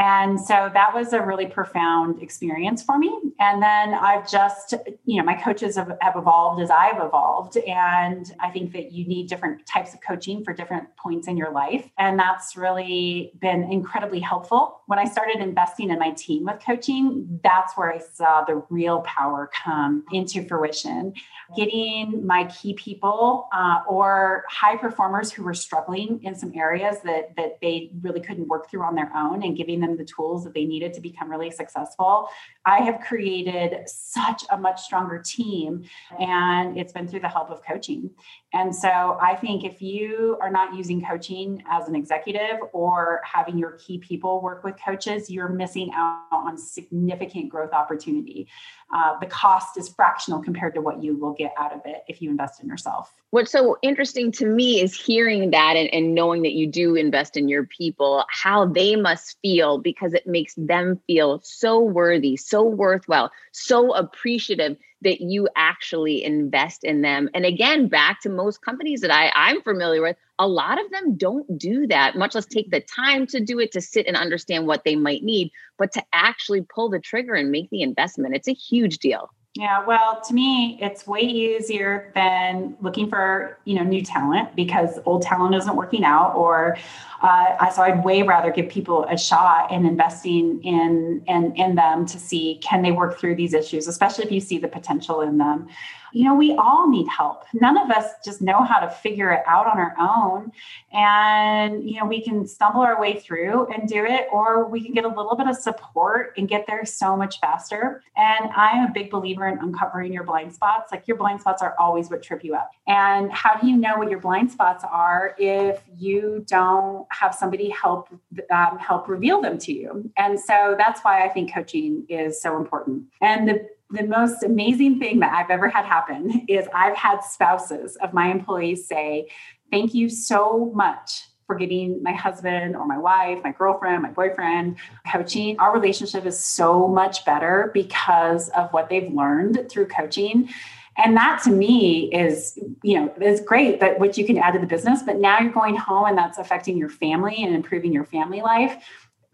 And so that was a really profound experience for me. And then I've just, you know, my coaches have, have, evolved as I've evolved. And I think that you need different types of coaching for different points in your life. And that's really been incredibly helpful. When I started investing in my team with coaching, that's where I saw the real power come into fruition. Getting my key people uh, or high performers who were struggling in some areas that, that they really couldn't work through on their own and giving them them the tools that they needed to become really successful. I have created such a much stronger team, and it's been through the help of coaching. And so I think if you are not using coaching as an executive or having your key people work with coaches, you're missing out on significant growth opportunity. Uh, the cost is fractional compared to what you will get out of it if you invest in yourself. What's so interesting to me is hearing that and, and knowing that you do invest in your people, how they must feel because it makes them feel so worthy, so worthwhile, so appreciative that you actually invest in them. And again, back to most companies that I, I'm familiar with, a lot of them don't do that, much less take the time to do it, to sit and understand what they might need, but to actually pull the trigger and make the investment. It's a huge deal. Yeah, well, to me, it's way easier than looking for you know new talent because old talent isn't working out. Or uh, so I'd way rather give people a shot in investing in in in them to see can they work through these issues, especially if you see the potential in them you know, we all need help. None of us just know how to figure it out on our own. And, you know, we can stumble our way through and do it, or we can get a little bit of support and get there so much faster. And I'm a big believer in uncovering your blind spots. Like your blind spots are always what trip you up. And how do you know what your blind spots are if you don't have somebody help um, help reveal them to you? And so that's why I think coaching is so important. And the the most amazing thing that I've ever had happen is I've had spouses of my employees say, Thank you so much for getting my husband or my wife, my girlfriend, my boyfriend coaching. Our relationship is so much better because of what they've learned through coaching. And that to me is, you know, is great, but what you can add to the business. But now you're going home and that's affecting your family and improving your family life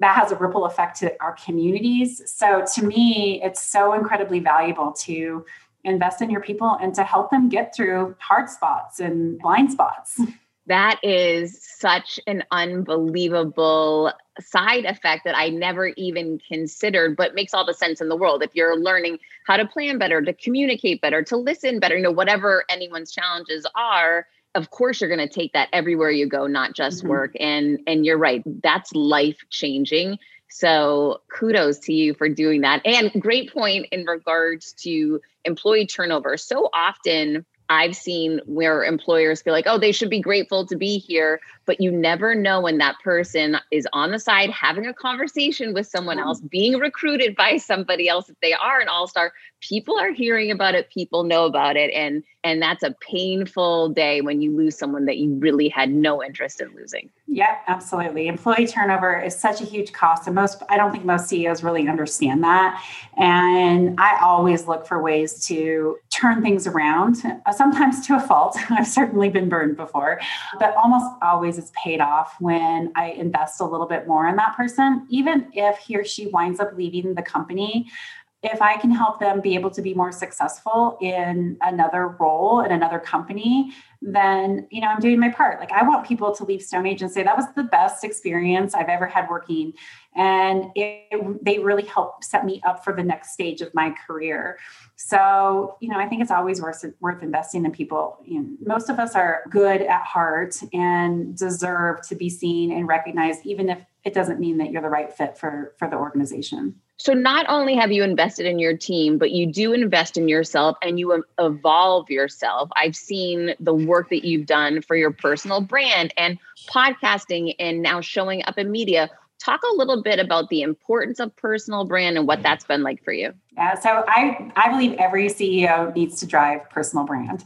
that has a ripple effect to our communities. So to me, it's so incredibly valuable to invest in your people and to help them get through hard spots and blind spots. That is such an unbelievable side effect that I never even considered, but makes all the sense in the world. If you're learning how to plan better, to communicate better, to listen better, you know, whatever anyone's challenges are, of course you're going to take that everywhere you go not just mm-hmm. work. And and you're right that's life changing. So kudos to you for doing that. And great point in regards to employee turnover. So often I've seen where employers feel like, oh, they should be grateful to be here, but you never know when that person is on the side having a conversation with someone else, being recruited by somebody else. If they are an all star, people are hearing about it people know about it and and that's a painful day when you lose someone that you really had no interest in losing. Yeah absolutely. Employee turnover is such a huge cost and most i don't think most ceos really understand that. And i always look for ways to turn things around sometimes to a fault. <laughs> I've certainly been burned before but almost always it's paid off when i invest a little bit more in that person even if he or she winds up leaving the company if I can help them be able to be more successful in another role in another company, then you know I'm doing my part. Like I want people to leave StoneAge and say that was the best experience I've ever had working, and it, they really help set me up for the next stage of my career. So you know I think it's always worth worth investing in people. You know, most of us are good at heart and deserve to be seen and recognized, even if it doesn't mean that you're the right fit for for the organization. So not only have you invested in your team, but you do invest in yourself and you evolve yourself. I've seen the work that you've done for your personal brand and podcasting and now showing up in media. Talk a little bit about the importance of personal brand and what that's been like for you. Yeah, so I, I believe every CEO needs to drive personal brand.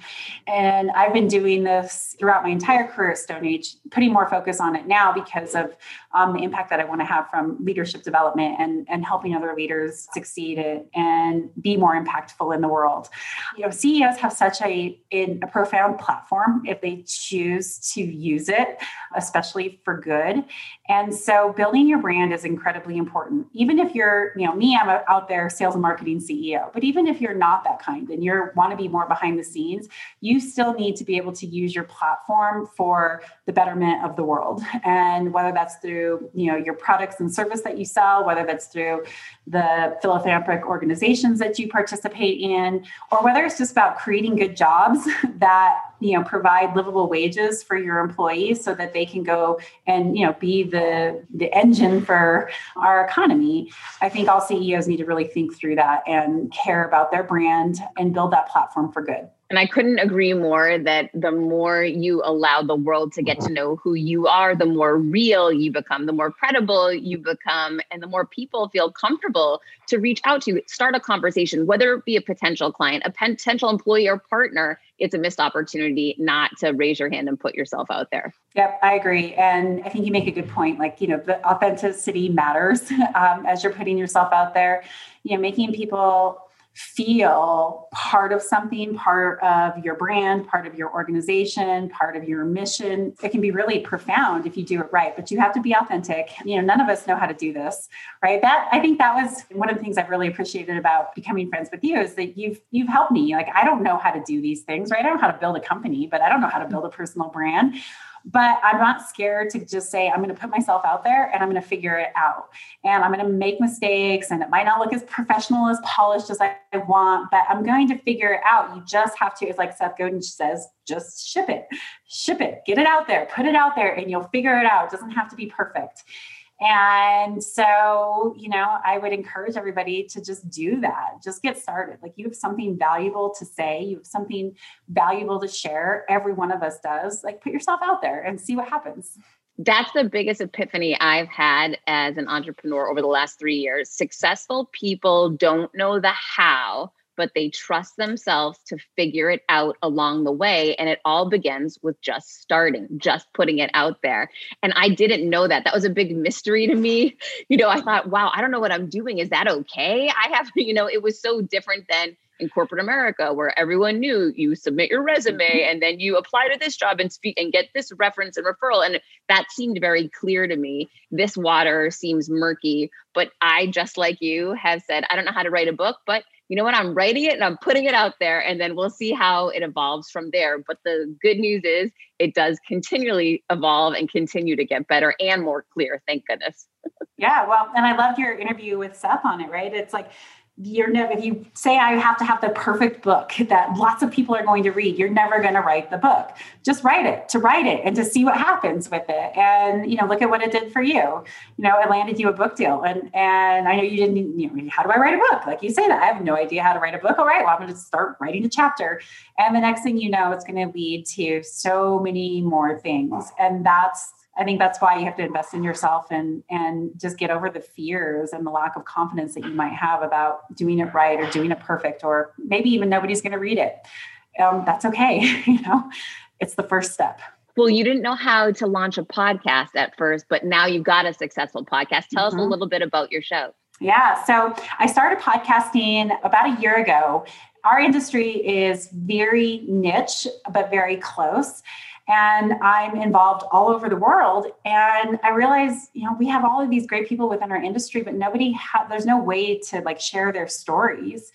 And I've been doing this throughout my entire career at StoneAge, putting more focus on it now because of um, the impact that I want to have from leadership development and, and helping other leaders succeed and be more impactful in the world. You know, CEOs have such a, a profound platform if they choose to use it, especially for good. And so building your brand is incredibly important. Even if you're, you know, me, I'm out there sales and marketing marketing CEO. But even if you're not that kind and you want to be more behind the scenes, you still need to be able to use your platform for the betterment of the world. And whether that's through, you know, your products and service that you sell, whether that's through the philanthropic organizations that you participate in, or whether it's just about creating good jobs <laughs> that you know provide livable wages for your employees so that they can go and you know be the the engine for our economy i think all ceos need to really think through that and care about their brand and build that platform for good and I couldn't agree more that the more you allow the world to get to know who you are, the more real you become, the more credible you become, and the more people feel comfortable to reach out to, start a conversation, whether it be a potential client, a potential employee or partner. It's a missed opportunity not to raise your hand and put yourself out there. Yep, I agree. And I think you make a good point. Like, you know, the authenticity matters <laughs> um, as you're putting yourself out there, you know, making people feel part of something, part of your brand, part of your organization, part of your mission. It can be really profound if you do it right, but you have to be authentic. You know, none of us know how to do this, right? That I think that was one of the things I've really appreciated about becoming friends with you is that you've you've helped me. Like I don't know how to do these things, right? I don't know how to build a company, but I don't know how to build a personal brand but I'm not scared to just say, I'm going to put myself out there and I'm going to figure it out. And I'm going to make mistakes and it might not look as professional as polished as I want, but I'm going to figure it out. You just have to, it's like Seth Godin says, just ship it, ship it, get it out there, put it out there, and you'll figure it out. It doesn't have to be perfect. And so, you know, I would encourage everybody to just do that. Just get started. Like you have something valuable to say, you have something valuable to share. Every one of us does. Like put yourself out there and see what happens. That's the biggest epiphany I've had as an entrepreneur over the last three years. Successful people don't know the how, but they trust themselves to figure it out along the way. And it all begins with just starting, just putting it out there. And I didn't know that. That was a big mystery to me. <laughs> You know, I thought, wow, I don't know what I'm doing. Is that okay? I have, <laughs> you know, it was so different than in corporate America where everyone knew you submit your resume mm-hmm. and then you apply to this job and speak and get this reference and referral. And that seemed very clear to me. This water seems murky, but I, just like you, have said, I don't know how to write a book, but you know what? I'm writing it and I'm putting it out there, and then we'll see how it evolves from there. But the good news is it does continually evolve and continue to get better and more clear. Thank goodness. yeah. Well, and I loved your interview with Seth on it, right? It's like, you're never if you say i have to have the perfect book that lots of people are going to read you're never going to write the book. Just write it to write it and to see what happens with it. And you know look at what it did for you. You know it landed you a book deal. And and i know you didn't you know how do i write a book? Like you say that i have no idea how to write a book. All right well i'm going to start writing a chapter. And the next thing you know it's going to lead to so many more things. And that's I think that's why you have to invest in yourself and and just get over the fears and the lack of confidence that you might have about doing it right or doing it perfect or maybe even nobody's going to read it. Um, that's okay. <laughs> you know, it's the first step. Well, you didn't know how to launch a podcast at first, but now you've got a successful podcast. Tell mm-hmm. us a mm-hmm. little bit about your show. Yeah. So I started podcasting about a year ago. Our industry is very niche, but very close and I'm involved all over the world. And I realize, you know, we have all of these great people within our industry, but nobody, ha- there's no way to like share their stories.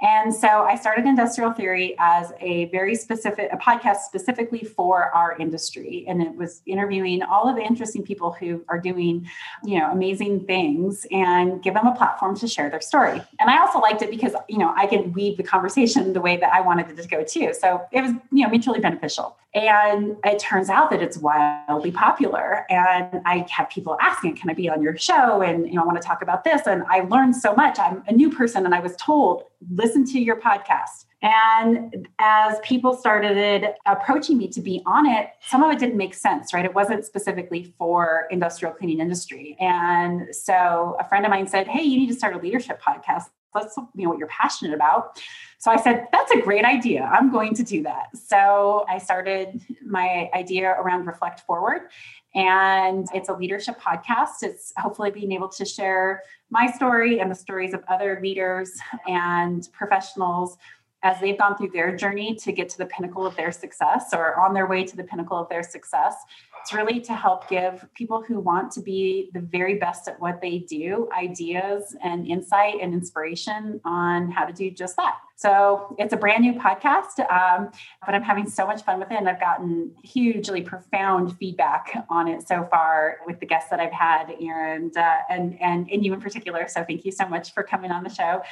And so I started Industrial Theory as a very specific a podcast specifically for our industry and it was interviewing all of the interesting people who are doing, you know, amazing things and give them a platform to share their story. And I also liked it because, you know, I can weave the conversation the way that I wanted it to go too. So it was, you know, mutually beneficial. And it turns out that it's wildly popular. And I have people asking, can I be on your show? And, you know, I want to talk about this. And I learned so much. I'm a new person and I was told, listen to your podcast. And as people started approaching me to be on it, some of it didn't make sense, right? It wasn't specifically for industrial cleaning industry. And so a friend of mine said, Hey, you need to start a leadership podcast. Let's you know what you're passionate about. So I said, that's a great idea. I'm going to do that. So I started my idea around Reflect Forward. And it's a leadership podcast. It's hopefully being able to share my story and the stories of other leaders and professionals as they've gone through their journey to get to the pinnacle of their success or on their way to the pinnacle of their success. It's really to help give people who want to be the very best at what they do ideas and insight and inspiration on how to do just that. So it's a brand new podcast, um, but I'm having so much fun with it. And I've gotten hugely profound feedback on it so far with the guests that I've had and, uh, and, and, and you in particular. So thank you so much for coming on the show.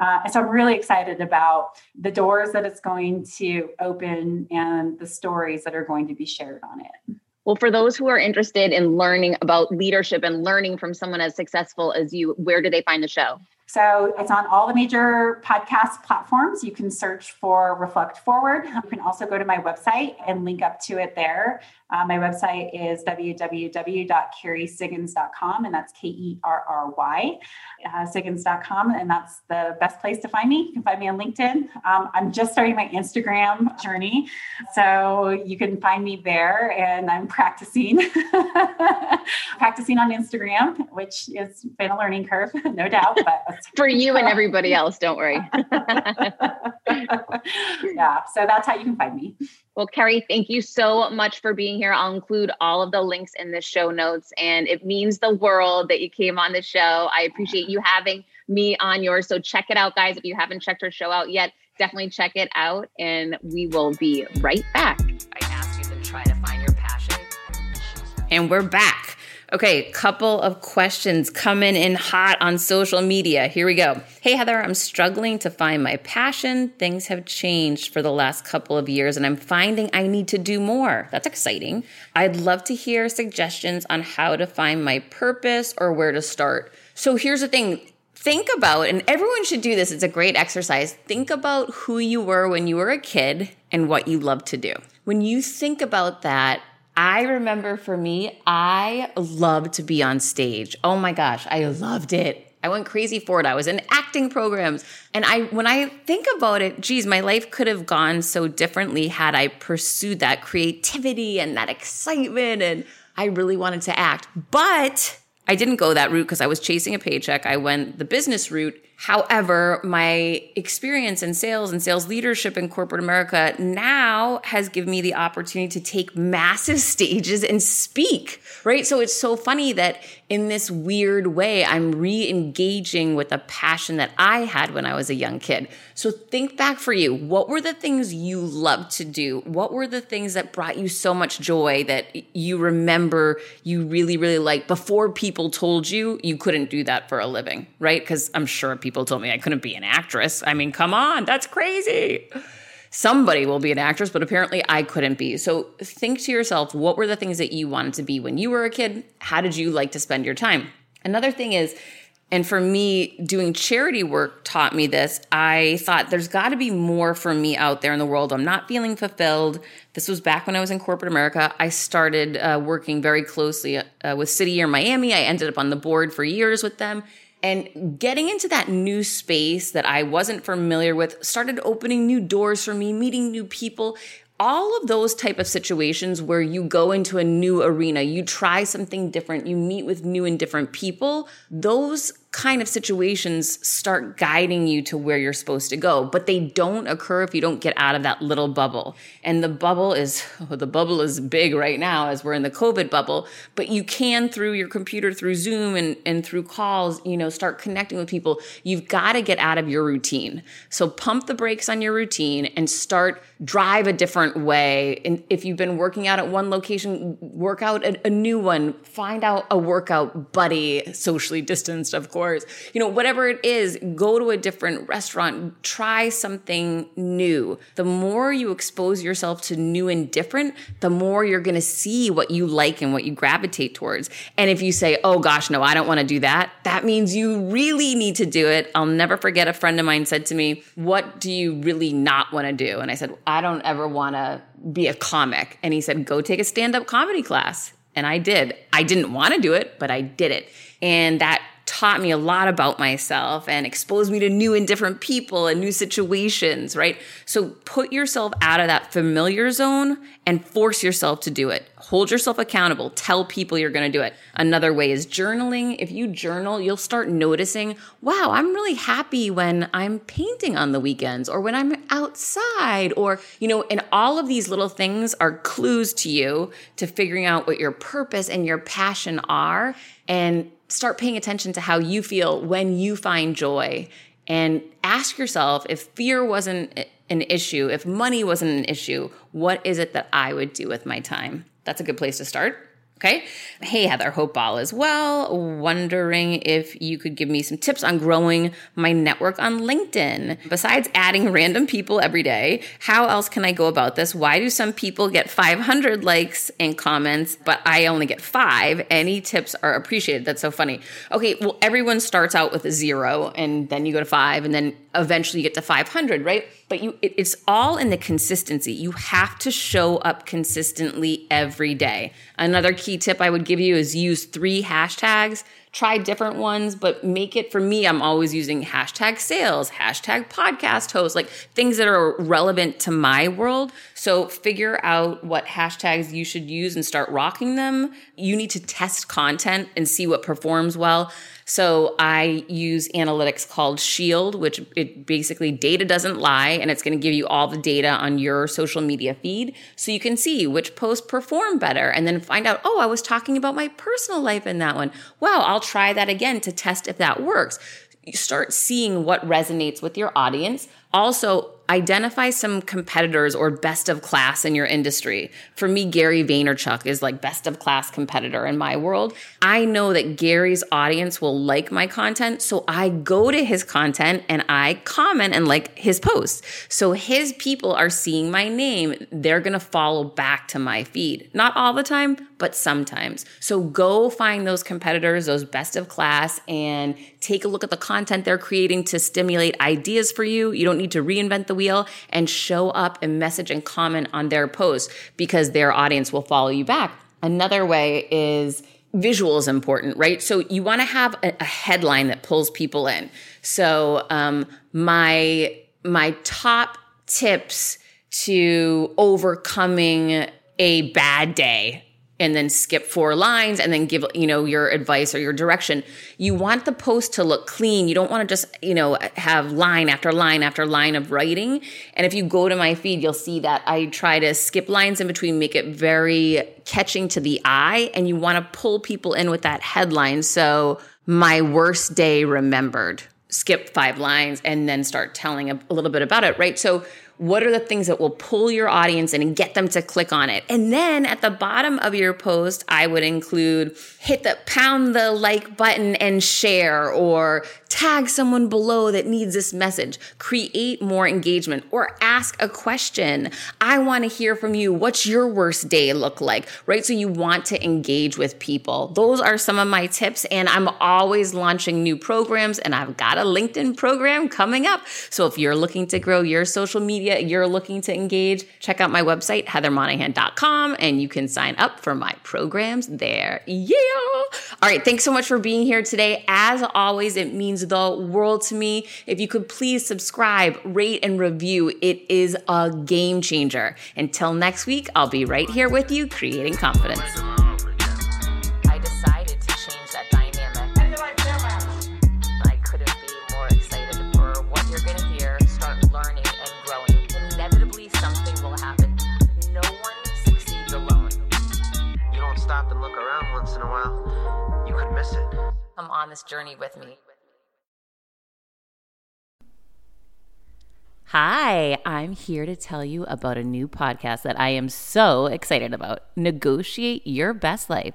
Uh, and so I'm really excited about the doors that it's going to open and the stories that are going to be shared on it. Well, for those who are interested in learning about leadership and learning from someone as successful as you, where do they find the show? So it's on all the major podcast platforms. You can search for Reflect Forward. You can also go to my website and link up to it there. Uh, my website is www.kerrysiggins.com, and that's K E R R Y, uh, Siggins.com. And that's the best place to find me. You can find me on LinkedIn. Um, I'm just starting my Instagram journey. So you can find me there, and I'm practicing, <laughs> practicing on Instagram, which has been a learning curve, <laughs> no doubt. But for you and <laughs> everybody else, don't worry. yeah. So that's how you can find me. Well, Kerry, thank you so much for being here. I'll include all of the links in the show notes, and it means the world that you came on the show. I appreciate you having me on yours. So check it out, guys. If you haven't checked her show out yet, definitely check it out, and we will be right back. I asked you to try to find your passion. And we're back. Okay, couple of questions coming in hot on social media. Here we go. Hey, Heather, I'm struggling to find my passion. Things have changed for the last couple of years, and I'm finding I need to do more. That's exciting. I'd love to hear suggestions on how to find my purpose or where to start. So here's the thing think about, and everyone should do this, it's a great exercise. Think about who you were when you were a kid and what you loved to do. When you think about that, I remember for me, I loved to be on stage. Oh my gosh, I loved it. I went crazy for it. I was in acting programs. And I when I think about it, geez, my life could have gone so differently had I pursued that creativity and that excitement and I really wanted to act. But I didn't go that route because I was chasing a paycheck. I went the business route However, my experience in sales and sales leadership in corporate America now has given me the opportunity to take massive <laughs> stages and speak, right? So it's so funny that in this weird way, I'm re engaging with a passion that I had when I was a young kid. So think back for you. What were the things you loved to do? What were the things that brought you so much joy that you remember you really, really liked before people told you you couldn't do that for a living, right? Because I'm sure people people told me I couldn't be an actress. I mean, come on, that's crazy. Somebody will be an actress, but apparently I couldn't be. So think to yourself, what were the things that you wanted to be when you were a kid? How did you like to spend your time? Another thing is, and for me, doing charity work taught me this. I thought there's got to be more for me out there in the world. I'm not feeling fulfilled. This was back when I was in corporate America. I started uh, working very closely uh, with City Year Miami. I ended up on the board for years with them. And getting into that new space that I wasn't familiar with started opening new doors for me, meeting new people. All of those type of situations where you go into a new arena, you try something different, you meet with new and different people, those kind of situations start guiding you to where you're supposed to go, but they don't occur if you don't get out of that little bubble. And the bubble is, <laughs> the bubble is big right now as we're in the COVID bubble, but you can through your computer, through Zoom and, and through calls, you know, start connecting with people. You've got to get out of your routine. So pump the brakes on your routine and start drive a different way. And if you've been working out at one location, work out a, a new one, find out a workout buddy, socially distanced, of course course. You know, whatever it is, go to a different restaurant, try something new. The more you expose yourself to new and different, the more you're going to see what you like and what you gravitate towards. And if you say, oh gosh, no, I don't want to do that, that means you really need to do it. I'll never forget a friend of mine said to me, what do you really not want to do? And I said, I don't ever want to be a comic. And he said, go take a stand up comedy class. And I did. I didn't want to do it, but I did it. And that taught me a lot about myself and exposed me to new and different people and new situations, right? So put yourself out of that familiar zone and force yourself to do it. Hold yourself accountable. Tell people you're going to do it. Another way is journaling. If you journal, you'll start noticing, wow, I'm really happy when I'm painting on the weekends or when I'm outside or, you know, and all of these little things are clues to you to figuring out what your purpose and your passion are. And start paying attention to how you feel when you find joy and ask yourself if fear wasn't an issue, if money wasn't an issue, what is it that I would do with my time? That's a good place to start. Okay. Hey, Heather Hope Ball as well. Wondering if you could give me some tips on growing my network on LinkedIn. Besides adding random people every day, how else can I go about this? Why do some people get 500 likes and comments, but I only get five? Any tips are appreciated. That's so funny. Okay. Well, everyone starts out with a zero and then you go to five and then eventually you get to 500, right? But you, it, it's all in the consistency. You have to show up consistently every day. Another key tip I would give you is use three hashtags. Try different ones, but make it for me. I'm always using hashtag sales, hashtag podcast host, like things that are relevant to my world. So figure out what hashtags you should use and start rocking them. You need to test content and see what performs well. So I use analytics called Shield, which it basically data doesn't lie and it's going to give you all the data on your social media feed so you can see which posts perform better and then find out, oh, I was talking about my personal life in that one. Wow, I'll try that again to test if that works. You start seeing what resonates with your audience. Also, identify some competitors or best of class in your industry. For me, Gary Vaynerchuk is like best of class competitor in my world. I know that Gary's audience will like my content. So I go to his content and I comment and like his posts. So his people are seeing my name. They're going to follow back to my feed. Not all the time, but sometimes. So go find those competitors, those best of class, and take a look at the content they're creating to stimulate ideas for you. You don't need to reinvent the wheel and show up and message and comment on their posts because their audience will follow you back. Another way is visual is important, right? So you want to have a, a, headline that pulls people in. So um, my my top tips to overcoming a bad day and then skip four lines and then give you know your advice or your direction. You want the post to look clean. You don't want to just you know have line after line after line of writing. And if you go to my feed you'll see that i try to skip lines in between make it very catching to the eye and you want to pull people in with that headline. So my worst day remembered. Skip five lines and then start telling a, a little bit about it right? So what are the things that will pull your audience in and get them to click on it? And then at the bottom of your post, I would include hit the pound the like button and share or tag someone below that needs this message. Create more engagement or ask a question. I want to hear from you. What's your worst day look like? Right? So you want to engage with people. Those are some of my tips. And I'm always launching new programs and I've got a LinkedIn program coming up. So if you're looking to grow your social media media you're looking to engage, check out my website, heathermonahan.com, and you can sign up for my programs there. Yeah. All right. Thanks so much for being here today. As always, it means the world to me. If you could please subscribe, rate, and review, it is a game changer. Until next week, I'll be right here with you, creating confidence. Come on this journey with me. Hi, I'm here to tell you about a new podcast that I am so excited about Negotiate Your Best Life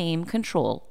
claim control